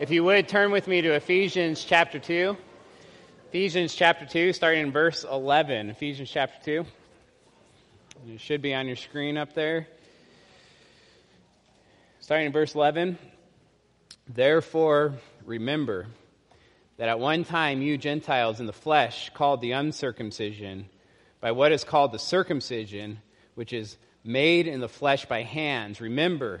If you would turn with me to Ephesians chapter 2. Ephesians chapter 2, starting in verse 11. Ephesians chapter 2. It should be on your screen up there. Starting in verse 11. Therefore, remember that at one time you Gentiles in the flesh, called the uncircumcision, by what is called the circumcision, which is made in the flesh by hands, remember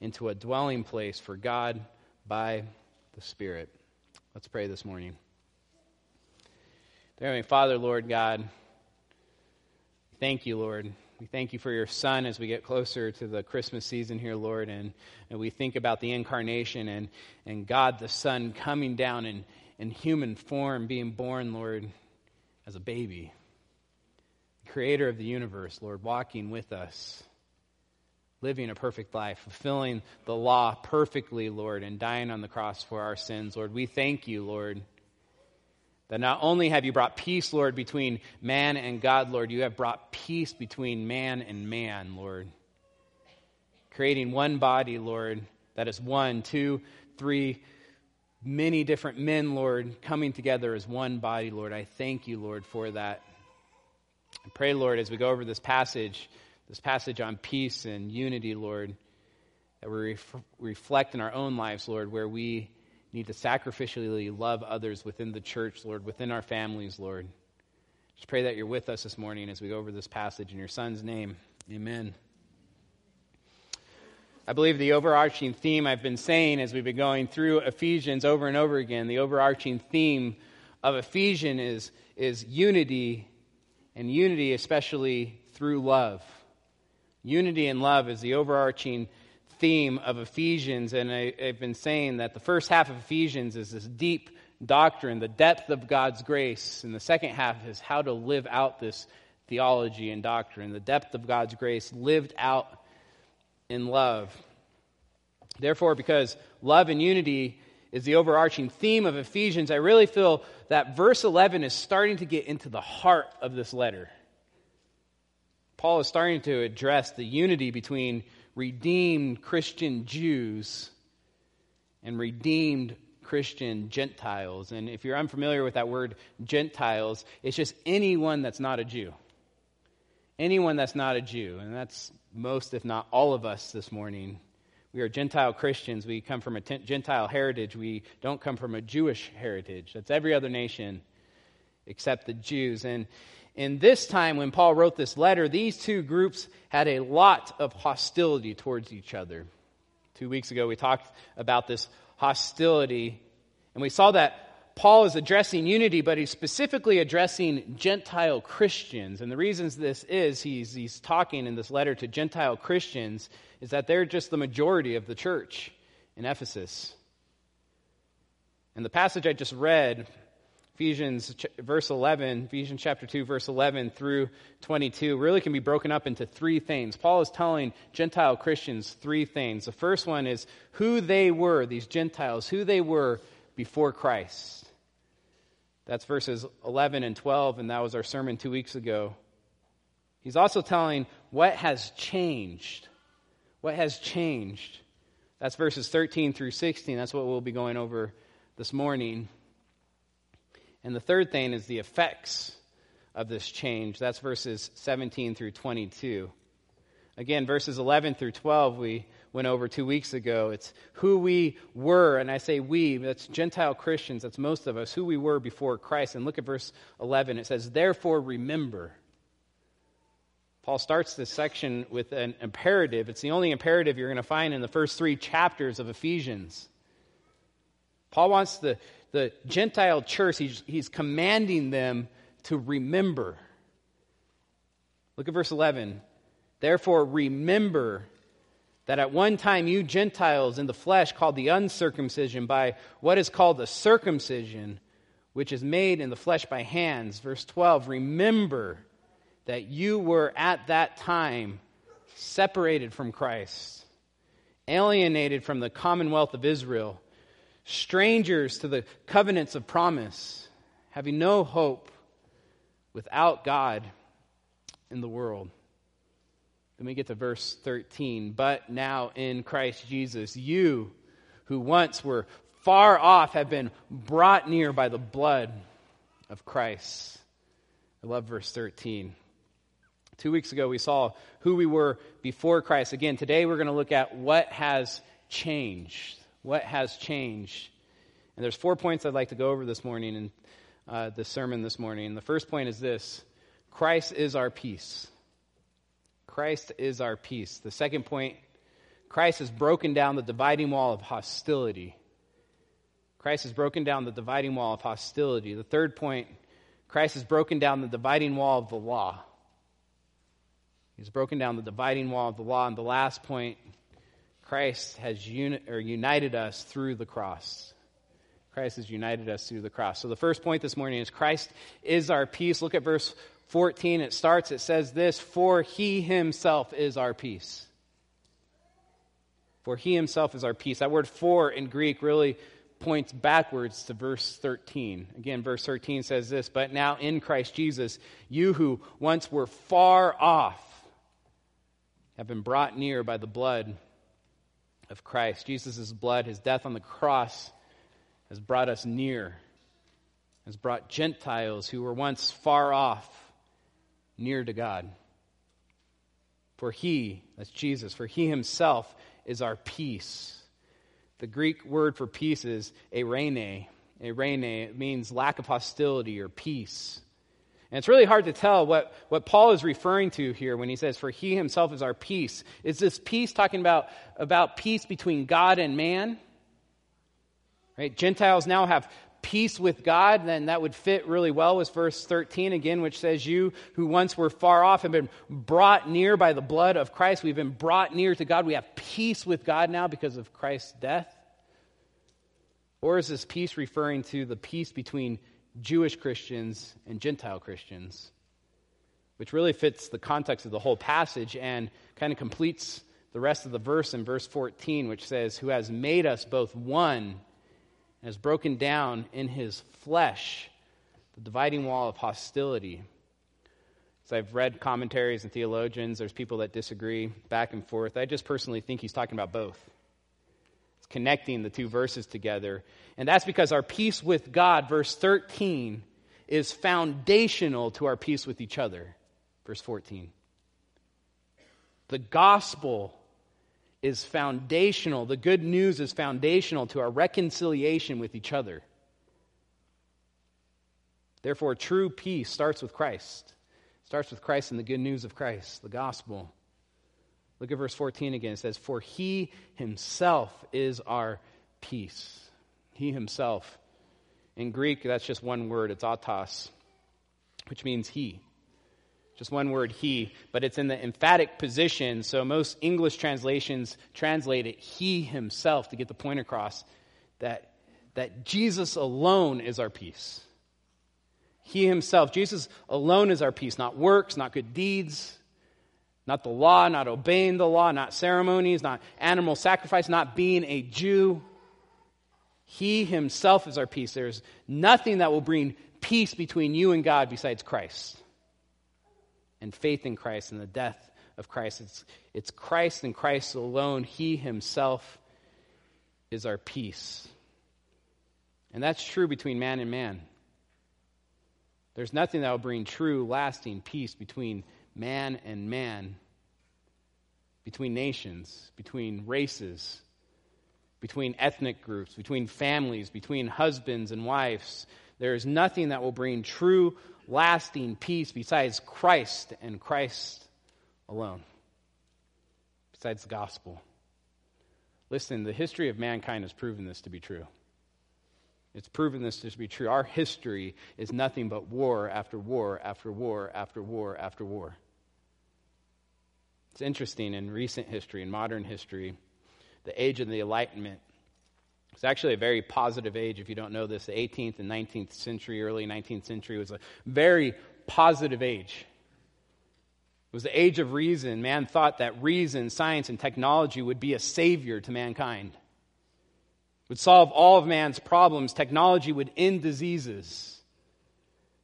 into a dwelling place for God by the Spirit. Let's pray this morning. Dear Heavenly Father, Lord God, thank you, Lord. We thank you for your Son as we get closer to the Christmas season here, Lord, and, and we think about the incarnation and, and God the Son coming down in, in human form, being born, Lord, as a baby. Creator of the universe, Lord, walking with us living a perfect life, fulfilling the law perfectly, Lord, and dying on the cross for our sins, Lord. We thank you, Lord, that not only have you brought peace, Lord, between man and God, Lord, you have brought peace between man and man, Lord. Creating one body, Lord, that is one, two, three, many different men, Lord, coming together as one body, Lord. I thank you, Lord, for that. I pray, Lord, as we go over this passage, this passage on peace and unity, Lord, that we ref- reflect in our own lives, Lord, where we need to sacrificially love others within the church, Lord, within our families, Lord. Just pray that you're with us this morning as we go over this passage in your Son's name. Amen. I believe the overarching theme I've been saying as we've been going through Ephesians over and over again, the overarching theme of Ephesians is, is unity, and unity especially through love. Unity and love is the overarching theme of Ephesians, and I, have been saying that the first half of Ephesians is this deep doctrine, the depth of God's grace, and the second half is how to live out this theology and doctrine, the depth of God's grace lived out in love. Therefore, because love and unity is the overarching theme of Ephesians, I really feel that verse 11 is starting to get into the heart of this letter. Paul is starting to address the unity between redeemed Christian Jews and redeemed Christian Gentiles. And if you're unfamiliar with that word Gentiles, it's just anyone that's not a Jew. Anyone that's not a Jew. And that's most, if not all of us this morning. We are Gentile Christians. We come from a Gentile heritage. We don't come from a Jewish heritage. That's every other nation except the Jews. And in this time, when Paul wrote this letter, these two groups had a lot of hostility towards each other. Two weeks ago, we talked about this hostility, and we saw that Paul is addressing unity, but he's specifically addressing Gentile Christians. And the reasons this is, he's, he's talking in this letter to Gentile Christians, is that they're just the majority of the church in Ephesus. And the passage I just read Ephesians verse 11, Ephesians chapter 2 verse 11 through 22 really can be broken up into three things. Paul is telling Gentile Christians three things. The first one is who they were, these Gentiles, who they were before Christ. That's verses 11 and 12, and that was our sermon two weeks ago. He's also telling what has changed. What has changed? That's verses 13 through 16. That's what we'll be going over this morning. And the third thing is the effects of this change. That's verses 17 through 22. Again, verses 11 through 12, we went over two weeks ago. It's who we were, and I say we, that's Gentile Christians, that's most of us, who we were before Christ. And look at verse 11. It says, Therefore remember. Paul starts this section with an imperative. It's the only imperative you're going to find in the first three chapters of Ephesians. Paul wants the, the Gentile church, he's, he's commanding them to remember. Look at verse 11. Therefore, remember that at one time you Gentiles in the flesh called the uncircumcision by what is called the circumcision, which is made in the flesh by hands. Verse 12. Remember that you were at that time separated from Christ, alienated from the commonwealth of Israel, strangers to the covenants of promise, having no hope without God in the world. Then we get to verse 13. But now in Christ Jesus, you who once were far off have been brought near by the blood of Christ. I love verse 13. Two weeks ago, we saw who we were before Christ. Again, today we're going to look at what has changed. What has changed? And there's four points I'd like to go over this morning in uh, the sermon this morning. The first point is this Christ is our peace. Christ is our peace. The second point Christ has broken down the dividing wall of hostility. Christ has broken down the dividing wall of hostility. The third point Christ has broken down the dividing wall of the law. He's broken down the dividing wall of the law. And the last point, Christ has uni- or united us through the cross. Christ has united us through the cross. So the first point this morning is Christ is our peace. Look at verse 14. It starts, it says this For he himself is our peace. For he himself is our peace. That word for in Greek really points backwards to verse 13. Again, verse 13 says this But now in Christ Jesus, you who once were far off, have been brought near by the blood of Christ. Jesus' blood, his death on the cross, has brought us near, has brought Gentiles who were once far off near to God. For he, that's Jesus, for he himself is our peace. The Greek word for peace is eirene. Eirene means lack of hostility or peace. And it's really hard to tell what, what Paul is referring to here when he says, For he himself is our peace. Is this peace talking about, about peace between God and man? Right? Gentiles now have peace with God, then that would fit really well with verse 13 again, which says, You who once were far off have been brought near by the blood of Christ. We've been brought near to God. We have peace with God now because of Christ's death. Or is this peace referring to the peace between Jewish Christians and Gentile Christians, which really fits the context of the whole passage and kind of completes the rest of the verse in verse 14, which says, Who has made us both one and has broken down in his flesh the dividing wall of hostility. So I've read commentaries and theologians, there's people that disagree back and forth. I just personally think he's talking about both connecting the two verses together. And that's because our peace with God, verse 13, is foundational to our peace with each other. Verse 14. The gospel is foundational. The good news is foundational to our reconciliation with each other. Therefore, true peace starts with Christ. Starts with Christ and the good news of Christ, the gospel. Look at verse 14 again. It says, For he himself is our peace. He himself. In Greek, that's just one word. It's autos, which means he. Just one word, he, but it's in the emphatic position. So most English translations translate it he himself to get the point across that, that Jesus alone is our peace. He himself, Jesus alone is our peace, not works, not good deeds, not the law, not obeying the law, not ceremonies, not animal sacrifice, not being a Jew. He himself is our peace. There's nothing that will bring peace between you and God besides Christ and faith in Christ and the death of Christ. It's, it's Christ and Christ alone. He himself is our peace. And that's true between man and man. There's nothing that will bring true, lasting peace between man and man, between nations, between races, between ethnic groups, between families, between husbands and wives. There is nothing that will bring true, lasting peace besides Christ and Christ alone, besides the gospel. Listen, the history of mankind has proven this to be true. It's proven this to be true. Our history is nothing but war after war after war after war after war. It's interesting in recent history, in modern history, the age of the Enlightenment it's actually a very positive age. If you don't know this, the 18th and 19th century, early 19th century was a very positive age. It was the age of reason. Man thought that reason, science, and technology would be a savior to mankind, would solve all of man's problems. Technology would end diseases.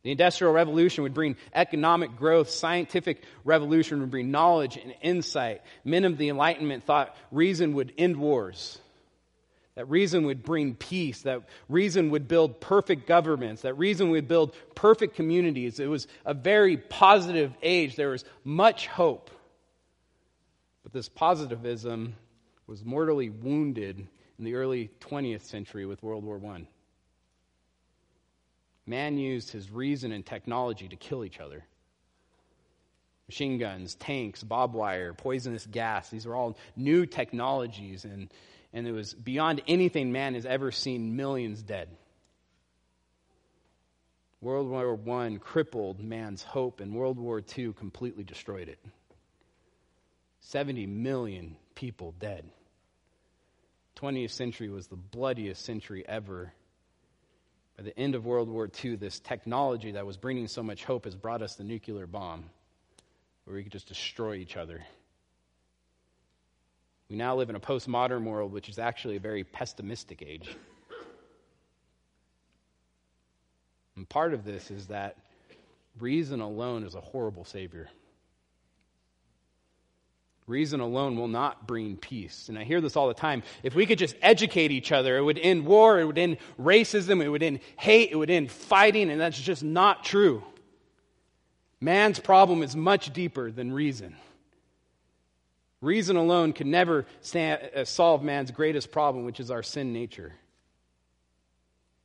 The Industrial Revolution would bring economic growth. Scientific revolution would bring knowledge and insight. Men of the Enlightenment thought reason would end wars. That reason would bring peace. That reason would build perfect governments. That reason would build perfect communities. It was a very positive age. There was much hope. But this positivism was mortally wounded in the early 20th century with World War I. Man used his reason and technology to kill each other. Machine guns, tanks, barbed wire, poisonous gas, these are all new technologies and and it was beyond anything man has ever seen millions dead. World War I crippled man's hope, and World War II completely destroyed it. 70 million people dead. 20th century was the bloodiest century ever. By the end of World War II, this technology that was bringing so much hope has brought us the nuclear bomb, where we could just destroy each other. We now live in a postmodern world, which is actually a very pessimistic age. And part of this is that reason alone is a horrible savior. Reason alone will not bring peace. And I hear this all the time. If we could just educate each other, it would end war, it would end racism, it would end hate, it would end fighting, and that's just not true. Man's problem is much deeper than reason. Reason alone can never stand, uh, solve man's greatest problem, which is our sin nature.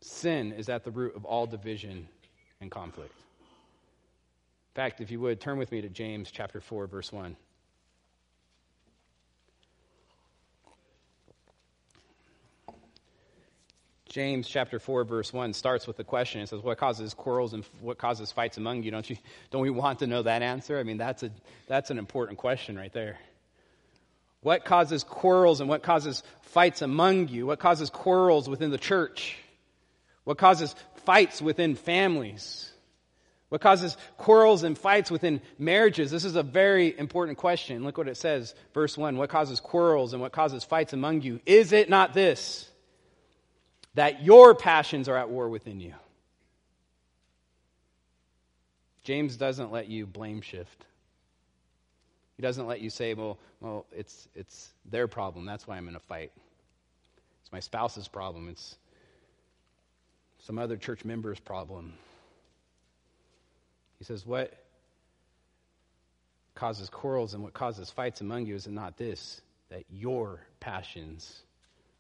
Sin is at the root of all division and conflict. In fact, if you would, turn with me to James chapter 4, verse 1. James chapter 4 verse 1 starts with the question. It says, what causes quarrels and what causes fights among you? Don't you, don't we want to know that answer? I mean, that's a, that's an important question right there. What causes quarrels and what causes fights among you? What causes quarrels within the church? What causes fights within families? What causes quarrels and fights within marriages? This is a very important question. Look what it says, verse 1. What causes quarrels and what causes fights among you? Is it not this? That your passions are at war within you. James doesn't let you blame shift. He doesn't let you say, well, well it's, it's their problem. That's why I'm in a fight. It's my spouse's problem. It's some other church member's problem. He says, What causes quarrels and what causes fights among you is not this, that your passions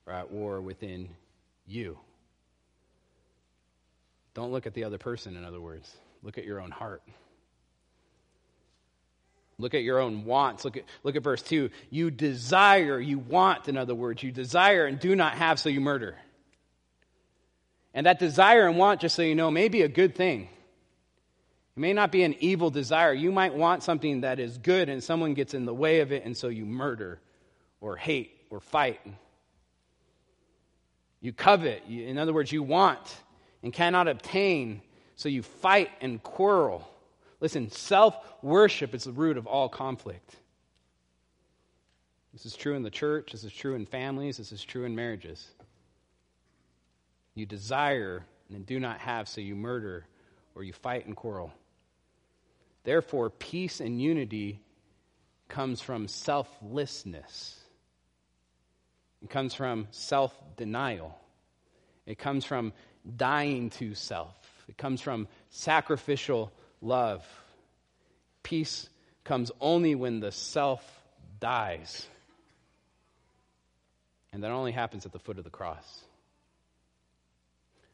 are at war within you? Don't look at the other person, in other words. Look at your own heart. Look at your own wants. Look at, look at verse 2. You desire, you want, in other words, you desire and do not have, so you murder. And that desire and want, just so you know, may be a good thing. It may not be an evil desire. You might want something that is good, and someone gets in the way of it, and so you murder or hate or fight. You covet. In other words, you want and cannot obtain, so you fight and quarrel. Listen, self worship is the root of all conflict. This is true in the church, this is true in families, this is true in marriages. You desire and do not have, so you murder or you fight and quarrel. Therefore, peace and unity comes from selflessness. It comes from self denial. It comes from dying to self. It comes from sacrificial love. Peace comes only when the self dies. And that only happens at the foot of the cross.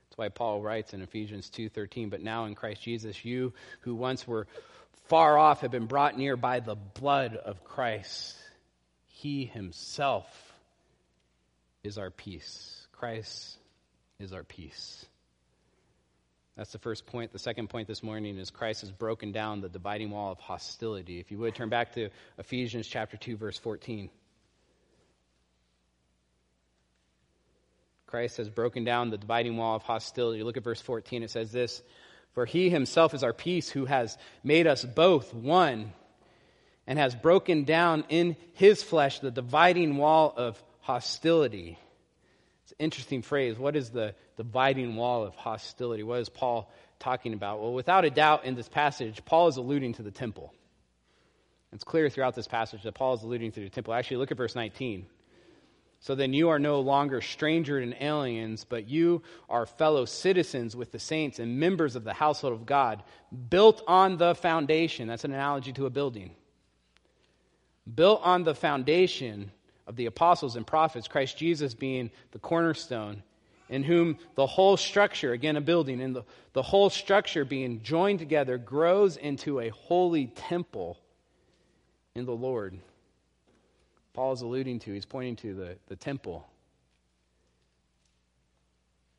That's why Paul writes in Ephesians 2:13, "But now in Christ Jesus you who once were far off have been brought near by the blood of Christ. He himself is our peace. Christ is our peace." That's the first point. The second point this morning is Christ has broken down the dividing wall of hostility. If you would turn back to Ephesians chapter 2 verse 14. Christ has broken down the dividing wall of hostility. Look at verse 14. It says this, "For he himself is our peace who has made us both one and has broken down in his flesh the dividing wall of hostility." It's an interesting phrase. What is the dividing wall of hostility? What is Paul talking about? Well, without a doubt, in this passage, Paul is alluding to the temple. It's clear throughout this passage that Paul is alluding to the temple. Actually, look at verse 19. So then you are no longer strangers and aliens, but you are fellow citizens with the saints and members of the household of God, built on the foundation. That's an analogy to a building. Built on the foundation of the apostles and prophets, Christ Jesus being the cornerstone, in whom the whole structure, again a building, and the, the whole structure being joined together grows into a holy temple in the Lord. Paul is alluding to, he's pointing to the, the temple.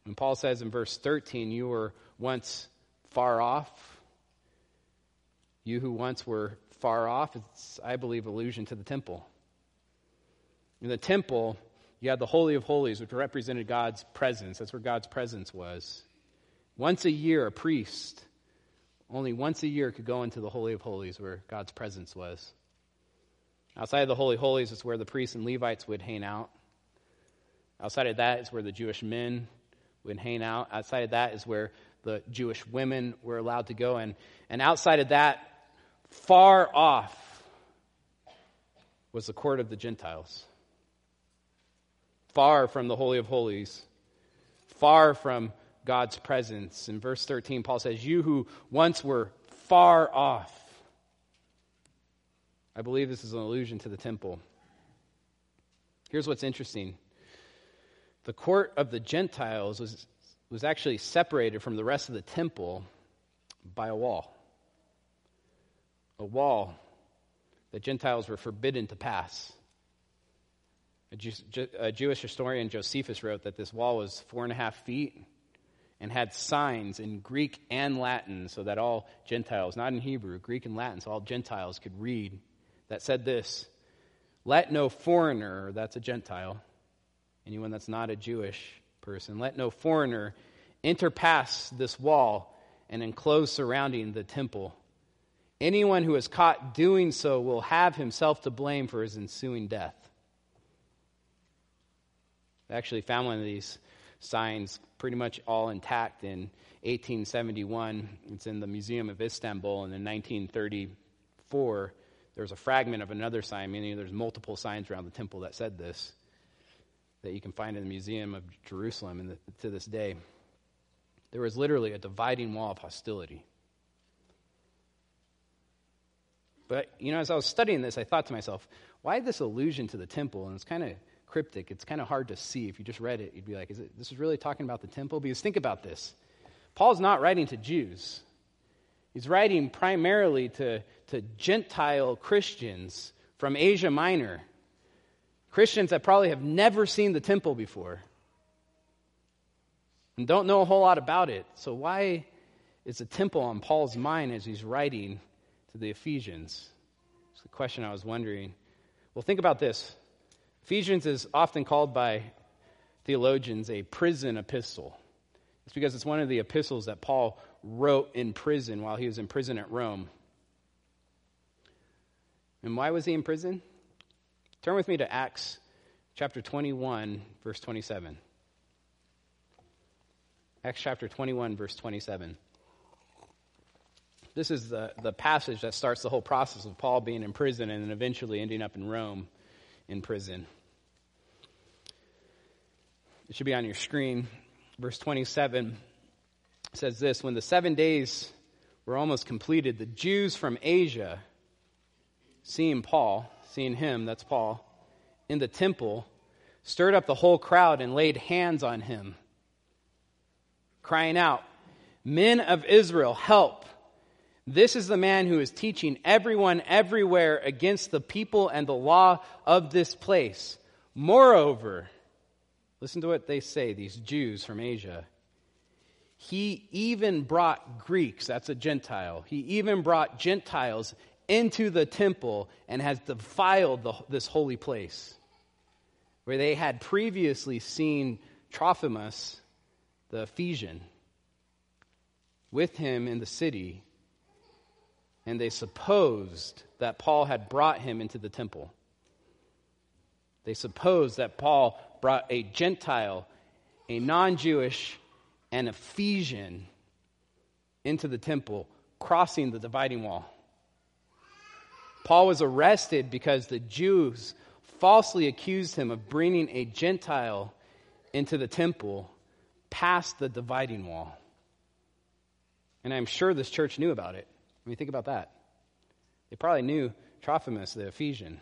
And Paul says in verse 13, You were once far off. You who once were far off, it's, I believe, allusion to the temple. In the temple, you had the Holy of Holies, which represented God's presence. That's where God's presence was. Once a year, a priest, only once a year, could go into the Holy of Holies where God's presence was. Outside of the Holy Holies is where the priests and Levites would hang out. Outside of that is where the Jewish men would hang out. Outside of that is where the Jewish women were allowed to go. And, and outside of that, far off, was the court of the Gentiles far from the Holy of Holies, far from God's presence. In verse 13, Paul says, You who once were far off. I believe this is an allusion to the temple. Here's what's interesting the court of the Gentiles was, was actually separated from the rest of the temple by a wall. A wall that Gentiles were forbidden to pass. A, Jew, a Jewish historian, Josephus, wrote that this wall was four and a half feet and had signs in Greek and Latin so that all Gentiles, not in Hebrew, Greek and Latin, so all Gentiles could read, that said this Let no foreigner, that's a Gentile, anyone that's not a Jewish person, let no foreigner enter past this wall and enclose surrounding the temple. Anyone who is caught doing so will have himself to blame for his ensuing death. I actually found one of these signs pretty much all intact in 1871. It's in the Museum of Istanbul. And in 1934, there was a fragment of another sign, meaning there's multiple signs around the temple that said this, that you can find in the Museum of Jerusalem the, to this day. There was literally a dividing wall of hostility. But, you know, as I was studying this, I thought to myself, why this allusion to the temple? And it's kind of cryptic. It's kind of hard to see. If you just read it, you'd be like, is it, this is really talking about the temple? Because think about this. Paul's not writing to Jews. He's writing primarily to, to Gentile Christians from Asia Minor. Christians that probably have never seen the temple before and don't know a whole lot about it. So, why is the temple on Paul's mind as he's writing to the Ephesians? It's the question I was wondering. Well, think about this. Ephesians is often called by theologians a prison epistle. It's because it's one of the epistles that Paul wrote in prison while he was in prison at Rome. And why was he in prison? Turn with me to Acts chapter 21, verse 27. Acts chapter 21, verse 27. This is the, the passage that starts the whole process of Paul being in prison and then eventually ending up in Rome in prison. It should be on your screen. Verse 27 says this When the seven days were almost completed, the Jews from Asia, seeing Paul, seeing him, that's Paul, in the temple, stirred up the whole crowd and laid hands on him, crying out, Men of Israel, help! This is the man who is teaching everyone everywhere against the people and the law of this place. Moreover, listen to what they say, these Jews from Asia. He even brought Greeks, that's a Gentile, he even brought Gentiles into the temple and has defiled the, this holy place where they had previously seen Trophimus, the Ephesian, with him in the city, and they supposed that Paul had brought him into the temple. They supposed that Paul brought a Gentile, a non Jewish, an Ephesian into the temple, crossing the dividing wall. Paul was arrested because the Jews falsely accused him of bringing a Gentile into the temple past the dividing wall. And I'm sure this church knew about it. I mean, think about that. They probably knew Trophimus, the Ephesian.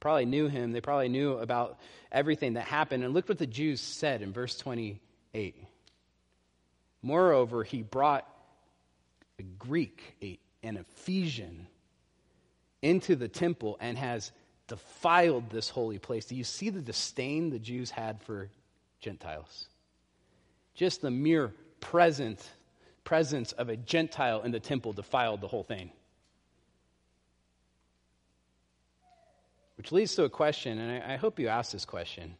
Probably knew him. They probably knew about everything that happened. And look what the Jews said in verse 28. Moreover, he brought a Greek, a, an Ephesian, into the temple and has defiled this holy place. Do you see the disdain the Jews had for Gentiles? Just the mere present, presence of a Gentile in the temple defiled the whole thing. Which leads to a question, and I, I hope you ask this question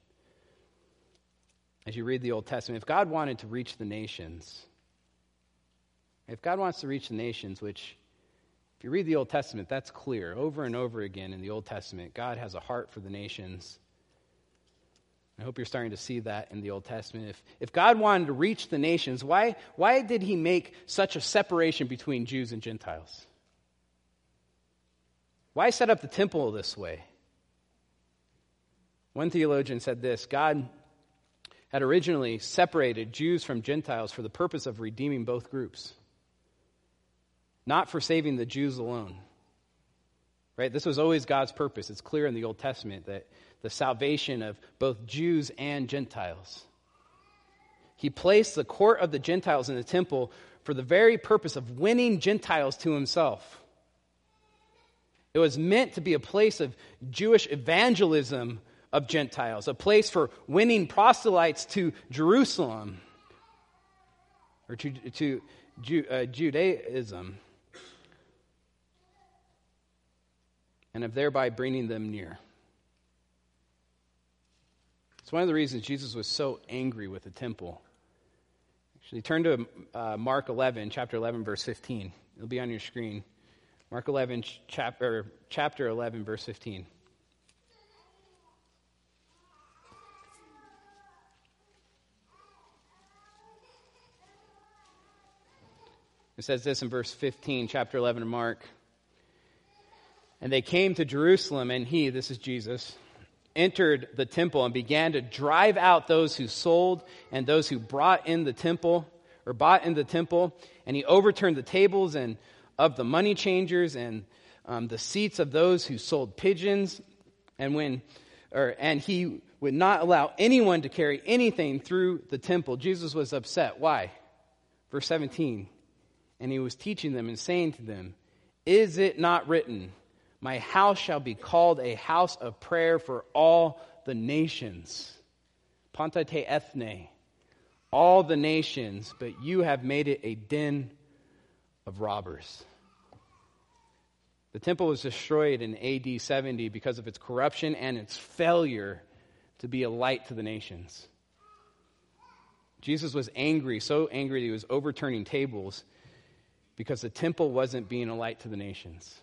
as you read the Old Testament. If God wanted to reach the nations, if God wants to reach the nations, which, if you read the Old Testament, that's clear over and over again in the Old Testament, God has a heart for the nations. I hope you're starting to see that in the Old Testament. If, if God wanted to reach the nations, why, why did he make such a separation between Jews and Gentiles? Why set up the temple this way? One theologian said this God had originally separated Jews from Gentiles for the purpose of redeeming both groups, not for saving the Jews alone. Right? This was always God's purpose. It's clear in the Old Testament that the salvation of both Jews and Gentiles. He placed the court of the Gentiles in the temple for the very purpose of winning Gentiles to himself. It was meant to be a place of Jewish evangelism of Gentiles, a place for winning proselytes to Jerusalem or to, to uh, Judaism, and of thereby bringing them near. It's one of the reasons Jesus was so angry with the temple. Actually, turn to uh, Mark 11, chapter 11, verse 15. It'll be on your screen. Mark 11, chapter, chapter 11, verse 15. It says this in verse 15, chapter 11 of Mark. And they came to Jerusalem, and he, this is Jesus, entered the temple and began to drive out those who sold and those who brought in the temple or bought in the temple. And he overturned the tables and of the money changers and um, the seats of those who sold pigeons. And when, or, and he would not allow anyone to carry anything through the temple. Jesus was upset. Why? Verse 17. And he was teaching them and saying to them, Is it not written? My house shall be called a house of prayer for all the nations. Pantate ethne, all the nations, but you have made it a den of robbers. The temple was destroyed in AD 70 because of its corruption and its failure to be a light to the nations. Jesus was angry, so angry that he was overturning tables because the temple wasn't being a light to the nations,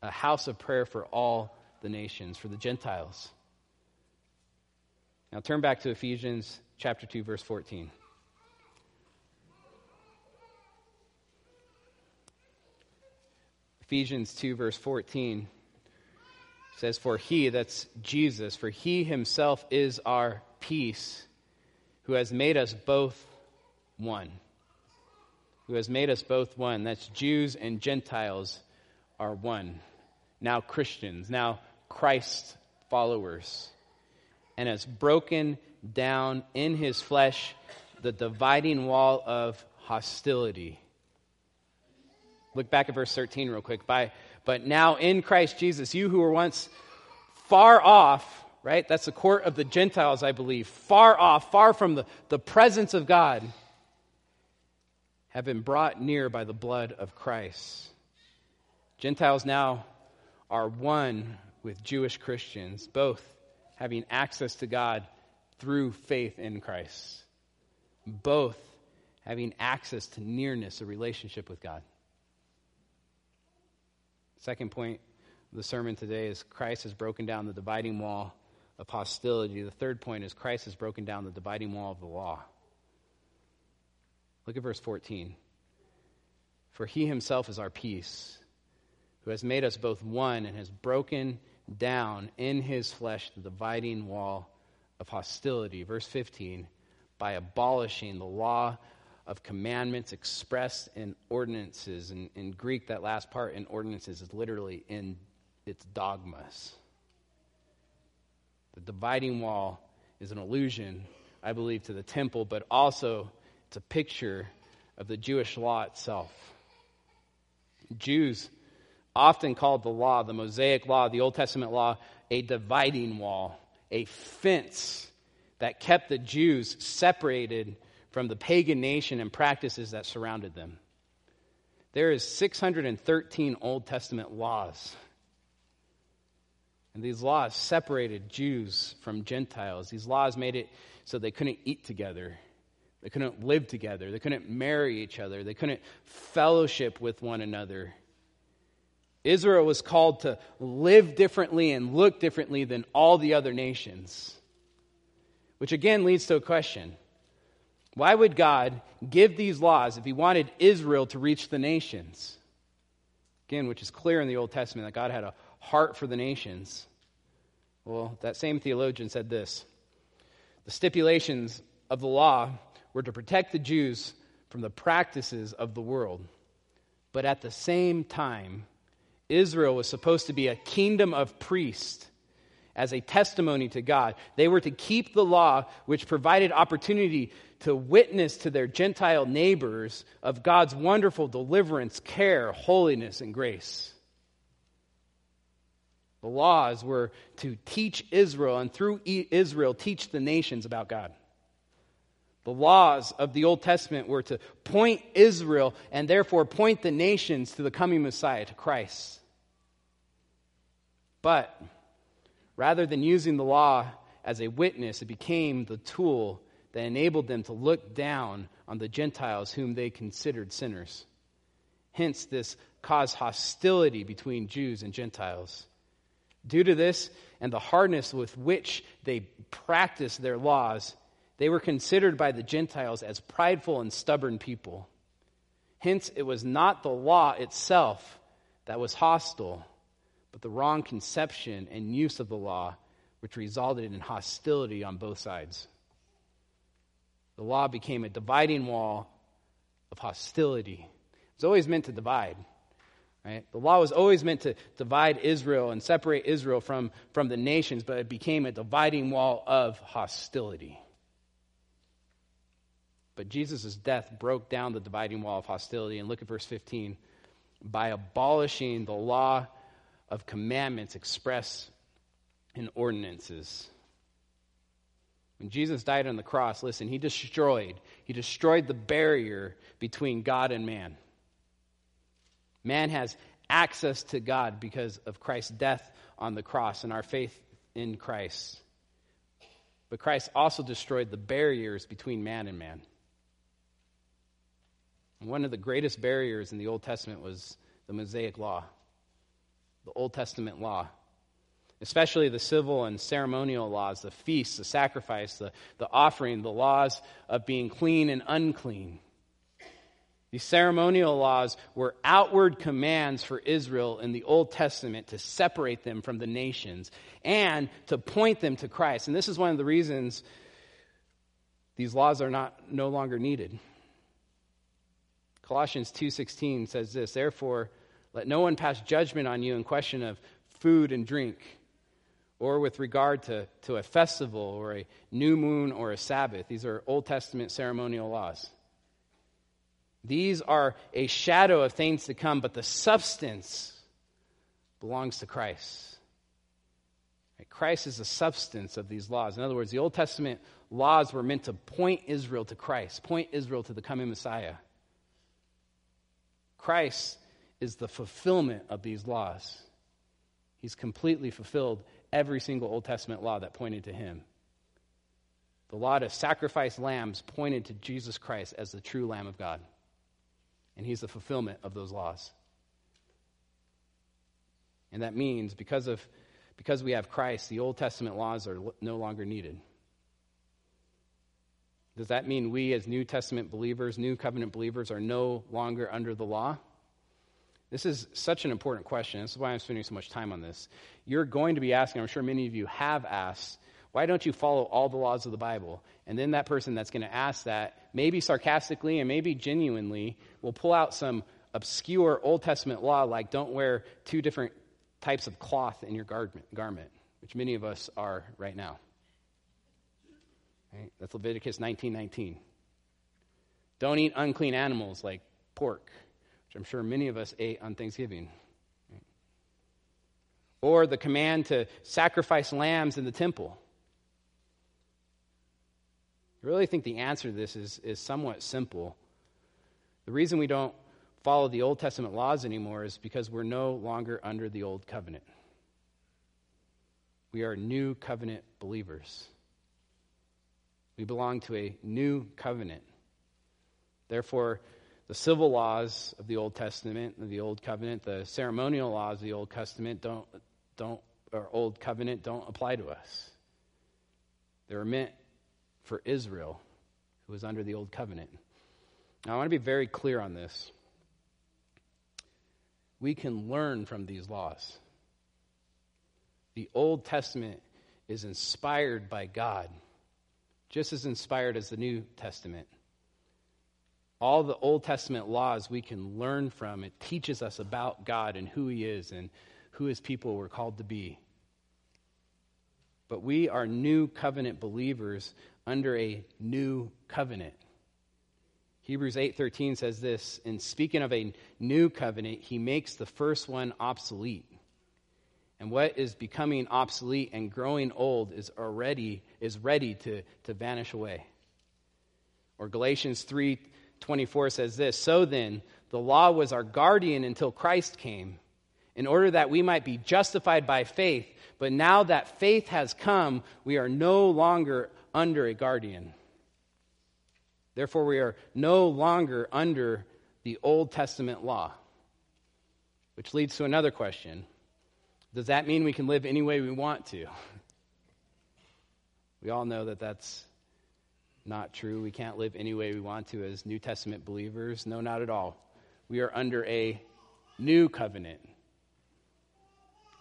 a house of prayer for all the nations, for the Gentiles. Now turn back to Ephesians chapter 2 verse 14. Ephesians 2 verse 14 says for he that's Jesus for he himself is our peace who has made us both one. Who has made us both one. That's Jews and Gentiles are one. Now Christians, now Christ followers. And has broken down in his flesh the dividing wall of hostility. Look back at verse 13 real quick. By, but now in Christ Jesus, you who were once far off, right? That's the court of the Gentiles, I believe, far off, far from the, the presence of God, have been brought near by the blood of Christ. Gentiles now are one with Jewish Christians, both having access to God through faith in Christ, both having access to nearness, a relationship with God. Second point of the sermon today is Christ has broken down the dividing wall of hostility. The third point is Christ has broken down the dividing wall of the law. Look at verse 14. For he himself is our peace, who has made us both one and has broken down in his flesh the dividing wall of hostility. Verse 15, by abolishing the law of commandments expressed in ordinances. In, in Greek, that last part in ordinances is literally in its dogmas. The dividing wall is an allusion, I believe, to the temple, but also it's a picture of the Jewish law itself. Jews often called the law, the Mosaic law, the Old Testament law, a dividing wall, a fence that kept the Jews separated from the pagan nation and practices that surrounded them. There is 613 Old Testament laws. And these laws separated Jews from Gentiles. These laws made it so they couldn't eat together. They couldn't live together. They couldn't marry each other. They couldn't fellowship with one another. Israel was called to live differently and look differently than all the other nations. Which again leads to a question Why would God give these laws if he wanted Israel to reach the nations? Again, which is clear in the Old Testament that God had a heart for the nations. Well, that same theologian said this The stipulations of the law were to protect the Jews from the practices of the world. But at the same time, Israel was supposed to be a kingdom of priests as a testimony to God. They were to keep the law, which provided opportunity to witness to their Gentile neighbors of God's wonderful deliverance, care, holiness, and grace. The laws were to teach Israel, and through Israel, teach the nations about God. The laws of the Old Testament were to point Israel and therefore point the nations to the coming Messiah, to Christ. But rather than using the law as a witness, it became the tool that enabled them to look down on the Gentiles whom they considered sinners. Hence, this caused hostility between Jews and Gentiles. Due to this and the hardness with which they practiced their laws, they were considered by the Gentiles as prideful and stubborn people. Hence, it was not the law itself that was hostile, but the wrong conception and use of the law, which resulted in hostility on both sides. The law became a dividing wall of hostility. It was always meant to divide. Right? The law was always meant to divide Israel and separate Israel from, from the nations, but it became a dividing wall of hostility. But Jesus' death broke down the dividing wall of hostility. And look at verse 15. By abolishing the law of commandments expressed in ordinances. When Jesus died on the cross, listen, he destroyed, he destroyed the barrier between God and man. Man has access to God because of Christ's death on the cross and our faith in Christ. But Christ also destroyed the barriers between man and man. One of the greatest barriers in the Old Testament was the Mosaic Law, the Old Testament law, especially the civil and ceremonial laws, the feasts, the sacrifice, the, the offering, the laws of being clean and unclean. These ceremonial laws were outward commands for Israel in the Old Testament to separate them from the nations and to point them to Christ. And this is one of the reasons these laws are not no longer needed. Colossians 2:16 says this, therefore let no one pass judgment on you in question of food and drink or with regard to, to a festival or a new moon or a Sabbath. These are Old Testament ceremonial laws. These are a shadow of things to come, but the substance belongs to Christ. Christ is the substance of these laws. In other words, the Old Testament laws were meant to point Israel to Christ, point Israel to the coming Messiah. Christ is the fulfillment of these laws. He's completely fulfilled every single Old Testament law that pointed to him. The law to sacrifice lambs pointed to Jesus Christ as the true Lamb of God. And he's the fulfillment of those laws. And that means because of because we have Christ, the Old Testament laws are no longer needed. Does that mean we, as New Testament believers, New Covenant believers, are no longer under the law? This is such an important question. This is why I'm spending so much time on this. You're going to be asking, I'm sure many of you have asked, why don't you follow all the laws of the Bible? And then that person that's going to ask that, maybe sarcastically and maybe genuinely, will pull out some obscure Old Testament law like don't wear two different types of cloth in your garment, which many of us are right now. Right? That's Leviticus 19:19. Don't eat unclean animals like pork which I'm sure many of us ate on Thanksgiving. Or the command to sacrifice lambs in the temple. I really think the answer to this is, is somewhat simple. The reason we don't follow the Old Testament laws anymore is because we're no longer under the Old Covenant. We are new covenant believers. We belong to a new covenant. Therefore, the civil laws of the Old Testament, the Old Covenant, the ceremonial laws of the Old Testament don't, don't, or Old Covenant don't apply to us. They were meant for Israel, who was under the Old Covenant. Now, I want to be very clear on this. We can learn from these laws. The Old Testament is inspired by God, just as inspired as the New Testament all the Old Testament laws we can learn from. It teaches us about God and who He is and who His people were called to be. But we are new covenant believers under a new covenant. Hebrews 8:13 says this, in speaking of a new covenant, he makes the first one obsolete. And what is becoming obsolete and growing old is already is ready to, to vanish away. Or Galatians 3:24 says this So then, the law was our guardian until Christ came, in order that we might be justified by faith. But now that faith has come, we are no longer under a guardian. Therefore, we are no longer under the Old Testament law. Which leads to another question Does that mean we can live any way we want to? We all know that that's not true. We can't live any way we want to as New Testament believers. No, not at all. We are under a new covenant.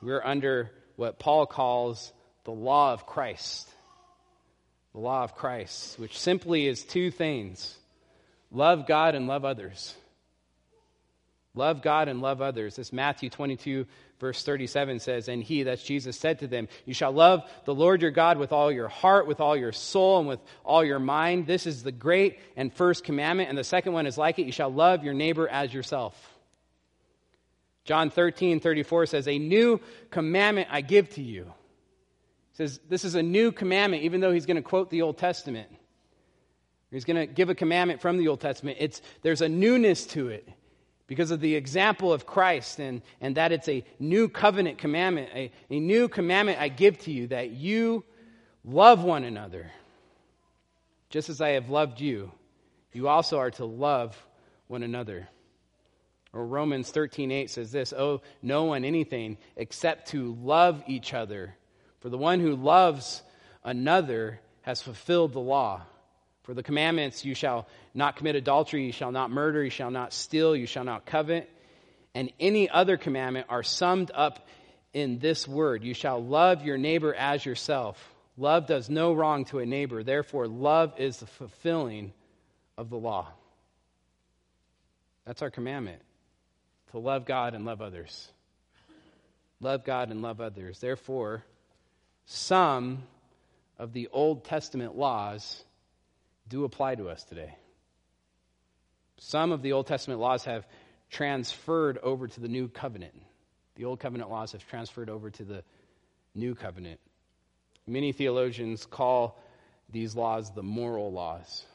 We're under what Paul calls the law of Christ. The law of Christ, which simply is two things love God and love others. Love God and love others. This Matthew 22, verse 37 says, And he, that's Jesus, said to them, You shall love the Lord your God with all your heart, with all your soul, and with all your mind. This is the great and first commandment. And the second one is like it You shall love your neighbor as yourself. John 13, 34 says, A new commandment I give to you. He says, This is a new commandment, even though he's going to quote the Old Testament. He's going to give a commandment from the Old Testament. It's, there's a newness to it because of the example of Christ and, and that it's a new covenant commandment, a, a new commandment I give to you that you love one another. Just as I have loved you, you also are to love one another. Or Romans 13:8 says this, "Oh, no one anything except to love each other. For the one who loves another has fulfilled the law. For the commandments, you shall not commit adultery, you shall not murder, you shall not steal, you shall not covet, and any other commandment are summed up in this word you shall love your neighbor as yourself. Love does no wrong to a neighbor, therefore, love is the fulfilling of the law. That's our commandment to love God and love others. Love God and love others. Therefore, some of the Old Testament laws do apply to us today. Some of the Old Testament laws have transferred over to the new covenant. The Old Covenant laws have transferred over to the New Covenant. Many theologians call these laws the moral laws.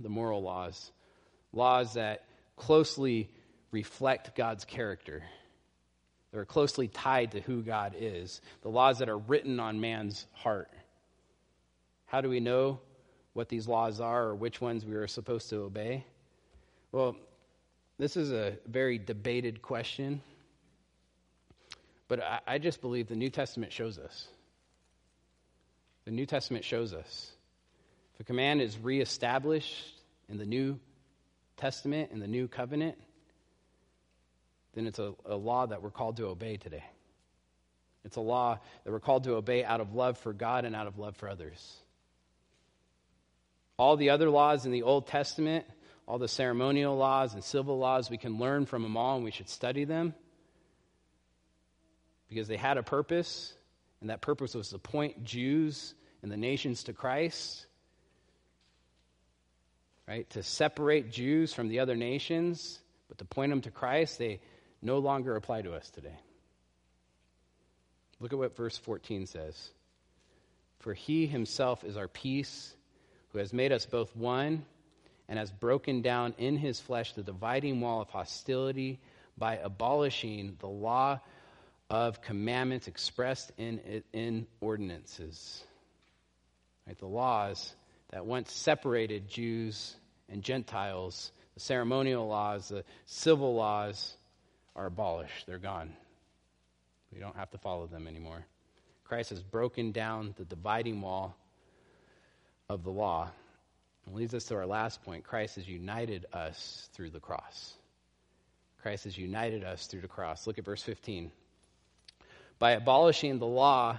The moral laws. Laws that closely reflect God's character. They're closely tied to who God is. The laws that are written on man's heart. How do we know what these laws are or which ones we are supposed to obey? Well, this is a very debated question, but I, I just believe the New Testament shows us. The New Testament shows us. If a command is reestablished in the New Testament, in the New Covenant, then it's a, a law that we're called to obey today. It's a law that we're called to obey out of love for God and out of love for others. All the other laws in the Old Testament all the ceremonial laws and civil laws. We can learn from them all, and we should study them because they had a purpose, and that purpose was to point Jews and the nations to Christ, right? To separate Jews from the other nations, but to point them to Christ, they no longer apply to us today. Look at what verse 14 says. For he himself is our peace, who has made us both one and has broken down in his flesh the dividing wall of hostility by abolishing the law of commandments expressed in, in ordinances. Right, the laws that once separated Jews and Gentiles, the ceremonial laws, the civil laws, are abolished. They're gone. We don't have to follow them anymore. Christ has broken down the dividing wall of the law and leads us to our last point Christ has united us through the cross. Christ has united us through the cross. Look at verse 15. By abolishing the law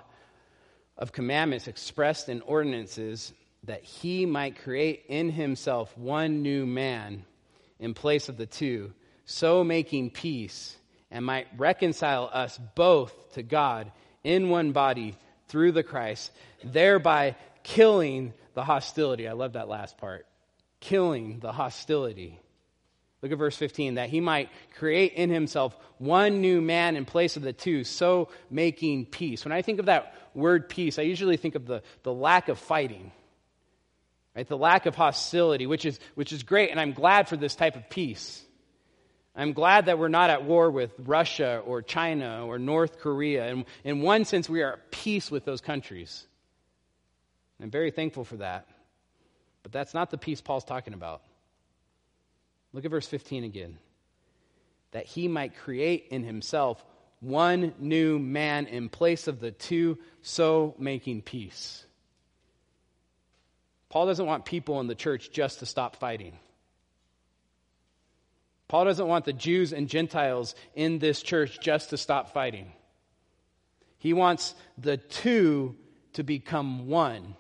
of commandments expressed in ordinances, that he might create in himself one new man in place of the two, so making peace, and might reconcile us both to God in one body through the Christ, thereby killing the hostility. I love that last part. Killing the hostility. Look at verse 15. That he might create in himself one new man in place of the two, so making peace. When I think of that word peace, I usually think of the, the lack of fighting, right? The lack of hostility, which is, which is great, and I'm glad for this type of peace. I'm glad that we're not at war with Russia or China or North Korea. And in one sense, we are at peace with those countries. I'm very thankful for that. But that's not the peace Paul's talking about. Look at verse 15 again. That he might create in himself one new man in place of the two, so making peace. Paul doesn't want people in the church just to stop fighting. Paul doesn't want the Jews and Gentiles in this church just to stop fighting. He wants the two to become one.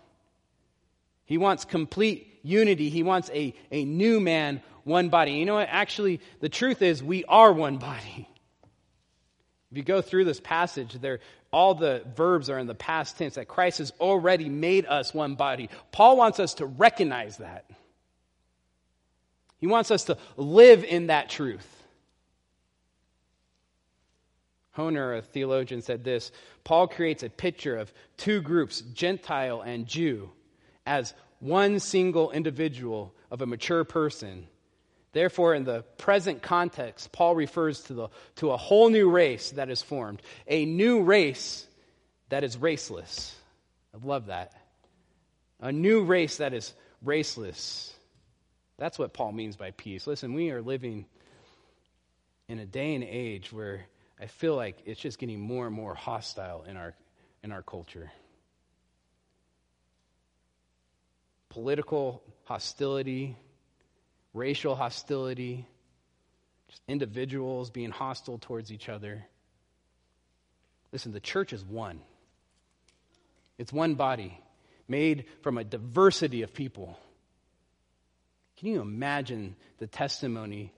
He wants complete unity. He wants a, a new man, one body. You know what? Actually, the truth is, we are one body. If you go through this passage, there, all the verbs are in the past tense, that Christ has already made us one body. Paul wants us to recognize that. He wants us to live in that truth. Hoehner, a theologian, said this Paul creates a picture of two groups, Gentile and Jew as one single individual of a mature person. Therefore, in the present context, Paul refers to, the, to a whole new race that is formed, a new race that is raceless. I love that. A new race that is raceless. That's what Paul means by peace. Listen, we are living in a day and age where I feel like it's just getting more and more hostile in our, in our culture. Political hostility, racial hostility, just individuals being hostile towards each other. Listen, the church is one. It's one body made from a diversity of people. Can you imagine the testimony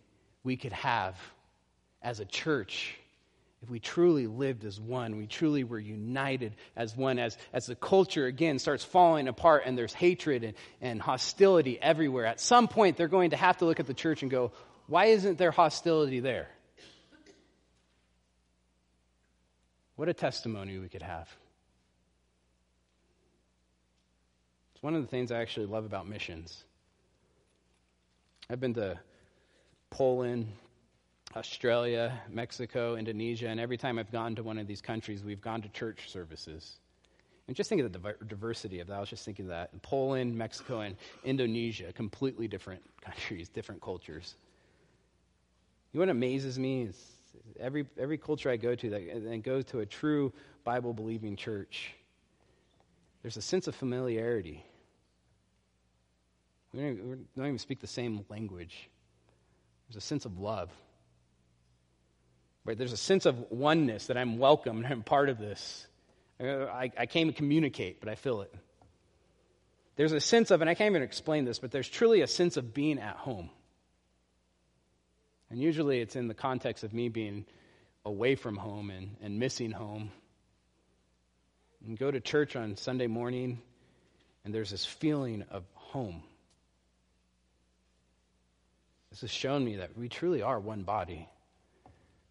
we could have as a church if we truly lived as one, we truly were united as one, as, as the culture again starts falling apart and there's hatred and, and hostility everywhere, at some point they're going to have to look at the church and go, why isn't there hostility there? What a testimony we could have. It's one of the things I actually love about missions. I've been to Poland, Australia, Mexico, Indonesia, and every time I've gone to one of these countries, we've gone to church services. And just think of the diversity of that. I was just thinking of that. Poland, Mexico, and Indonesia, completely different countries, different cultures. You know what amazes me is every, every culture I go to that, and go to a true Bible believing church, there's a sense of familiarity. We don't, we don't even speak the same language. There's a sense of love. Right? There's a sense of oneness that I'm welcome and I'm part of this. I, I can't even communicate, but I feel it. There's a sense of, and I can't even explain this, but there's truly a sense of being at home. And usually it's in the context of me being away from home and, and missing home. And go to church on Sunday morning, and there's this feeling of home. This has shown me that we truly are one body.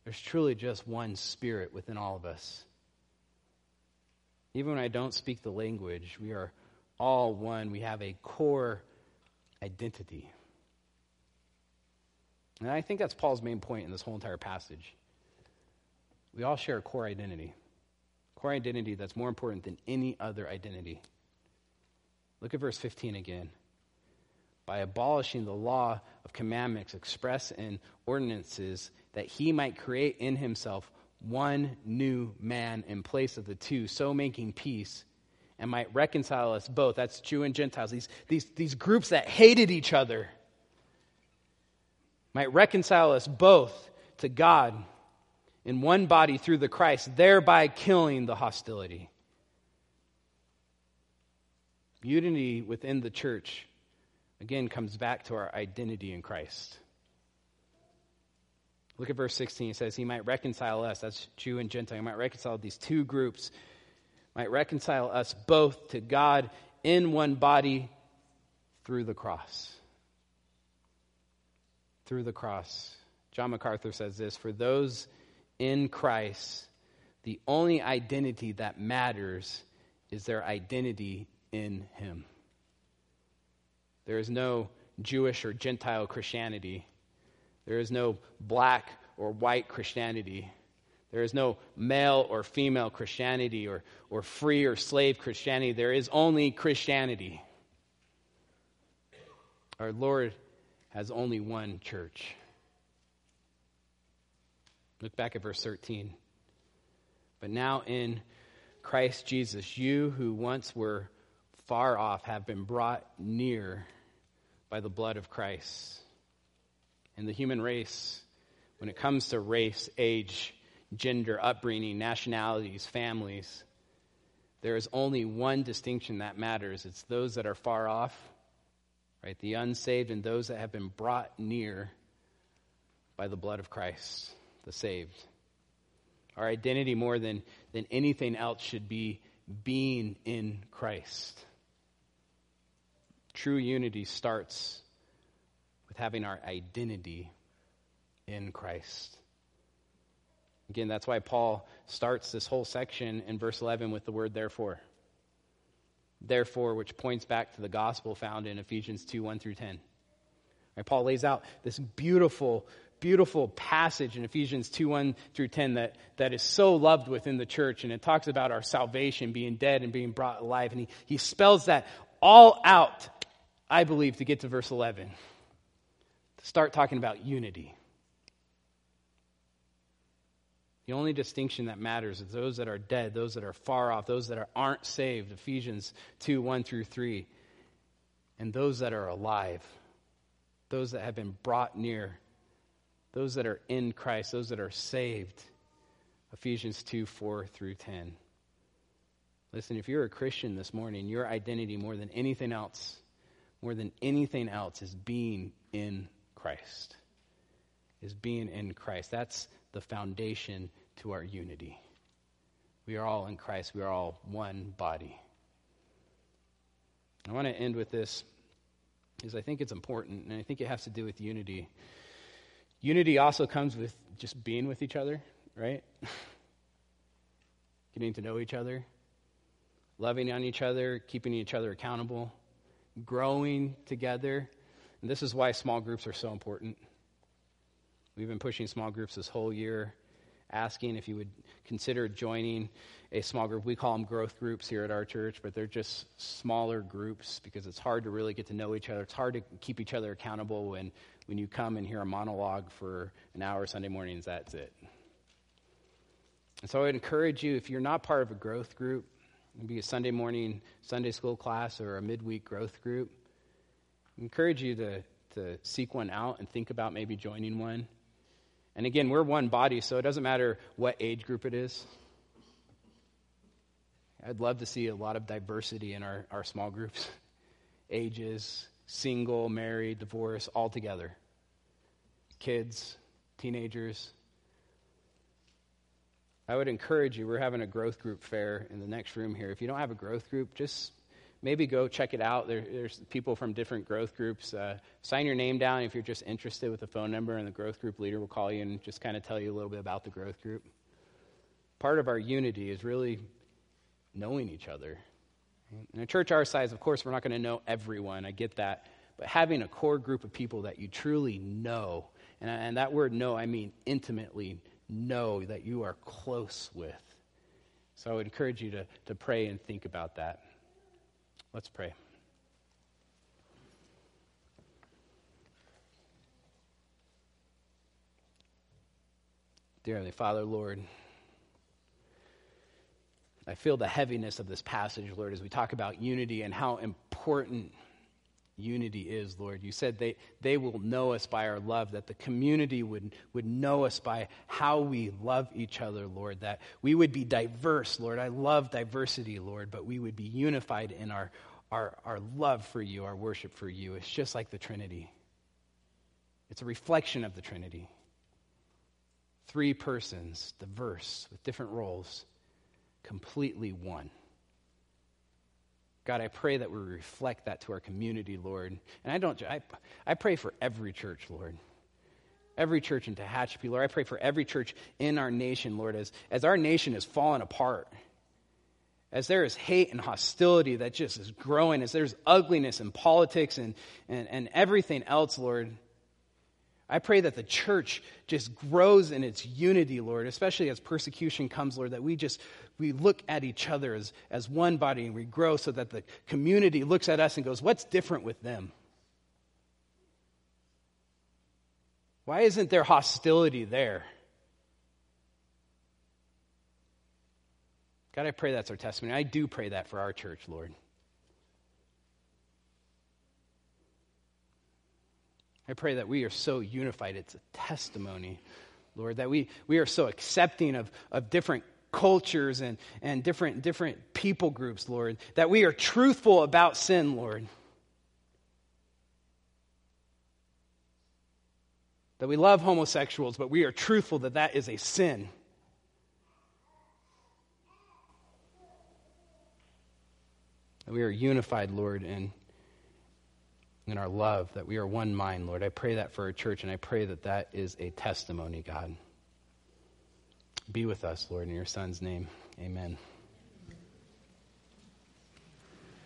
There's truly just one spirit within all of us. Even when I don't speak the language, we are all one. We have a core identity. And I think that's Paul's main point in this whole entire passage. We all share a core identity, core identity that's more important than any other identity. Look at verse 15 again. By abolishing the law of commandments expressed in ordinances, that he might create in himself one new man in place of the two, so making peace, and might reconcile us both. That's Jew and Gentiles, these, these, these groups that hated each other might reconcile us both to God in one body through the Christ, thereby killing the hostility. Unity within the church, again, comes back to our identity in Christ. Look at verse 16. It says, He might reconcile us, that's Jew and Gentile. He might reconcile these two groups, might reconcile us both to God in one body through the cross through the cross. John MacArthur says this For those in Christ, the only identity that matters is their identity in Him. There is no Jewish or Gentile Christianity. There is no black or white Christianity. There is no male or female Christianity or, or free or slave Christianity. There is only Christianity. Our Lord has only one church. Look back at verse 13. But now in Christ Jesus, you who once were far off have been brought near by the blood of Christ. In the human race, when it comes to race, age, gender, upbringing, nationalities, families, there is only one distinction that matters. It's those that are far off right? The unsaved and those that have been brought near by the blood of Christ, the saved. Our identity, more than, than anything else, should be being in Christ. True unity starts having our identity in Christ. Again, that's why Paul starts this whole section in verse 11 with the word therefore therefore, which points back to the gospel found in Ephesians 2 1 through 10. Right, Paul lays out this beautiful, beautiful passage in Ephesians 2 1 through 10 that, that is so loved within the church. And it talks about our salvation being dead and being brought alive. And he, he spells that all out, I believe, to get to verse 11. Start talking about unity. The only distinction that matters is those that are dead, those that are far off, those that are, aren't saved. Ephesians 2 1 through 3. and those that are alive, those that have been brought near, those that are in Christ, those that are saved. Ephesians 2 4 through 10. Listen, if you're a Christian this morning, your identity more than anything else, more than anything else, is being in Christ. Is being in Christ. That's the foundation to our unity. We are all in Christ, we are all one body. I want to end with this because I think it's important, and I think it has to do with unity. Unity also comes with just being with each other, right? Getting to know each other, loving on each other, keeping each other accountable, growing together. And this is why small groups are so important. We've been pushing small groups this whole year asking if you would consider joining a small group. We call them growth groups here at our church, but they're just smaller groups because it's hard to really get to know each other. It's hard to keep each other accountable when, when you come and hear a monologue for an hour Sunday mornings, that's it. And so I would encourage you, if you're not part of a growth group, maybe a Sunday morning Sunday school class or a midweek growth group, Encourage you to, to seek one out and think about maybe joining one. And again, we're one body, so it doesn't matter what age group it is. I'd love to see a lot of diversity in our, our small groups ages, single, married, divorced, all together. Kids, teenagers. I would encourage you, we're having a growth group fair in the next room here. If you don't have a growth group, just maybe go check it out. There, there's people from different growth groups. Uh, sign your name down if you're just interested with a phone number, and the growth group leader will call you and just kind of tell you a little bit about the growth group. Part of our unity is really knowing each other. In a church our size, of course, we're not going to know everyone. I get that. But having a core group of people that you truly know, and, and that word know, I mean intimately know that you are close with. So I would encourage you to, to pray and think about that. Let's pray. Dear Heavenly Father, Lord, I feel the heaviness of this passage, Lord, as we talk about unity and how important unity is, Lord. You said they, they will know us by our love, that the community would, would know us by how we love each other, Lord, that we would be diverse, Lord. I love diversity, Lord, but we would be unified in our, our, our love for you, our worship for you. It's just like the Trinity, it's a reflection of the Trinity. Three persons, diverse, with different roles, completely one. God, I pray that we reflect that to our community, Lord. And I don't, I, I pray for every church, Lord. Every church in Tehachapi, Lord. I pray for every church in our nation, Lord, as, as our nation is falling apart. As there is hate and hostility that just is growing, as there's ugliness in politics and, and, and everything else, Lord. I pray that the church just grows in its unity, Lord, especially as persecution comes, Lord, that we just we look at each other as, as one body and we grow so that the community looks at us and goes, What's different with them? Why isn't there hostility there? God, I pray that's our testimony. I do pray that for our church, Lord. I pray that we are so unified, it's a testimony, Lord, that we, we are so accepting of, of different cultures and, and different, different people groups, Lord, that we are truthful about sin, Lord. That we love homosexuals, but we are truthful that that is a sin. That we are unified, Lord, in, in our love, that we are one mind, Lord. I pray that for our church, and I pray that that is a testimony, God. Be with us, Lord, in your Son's name. Amen.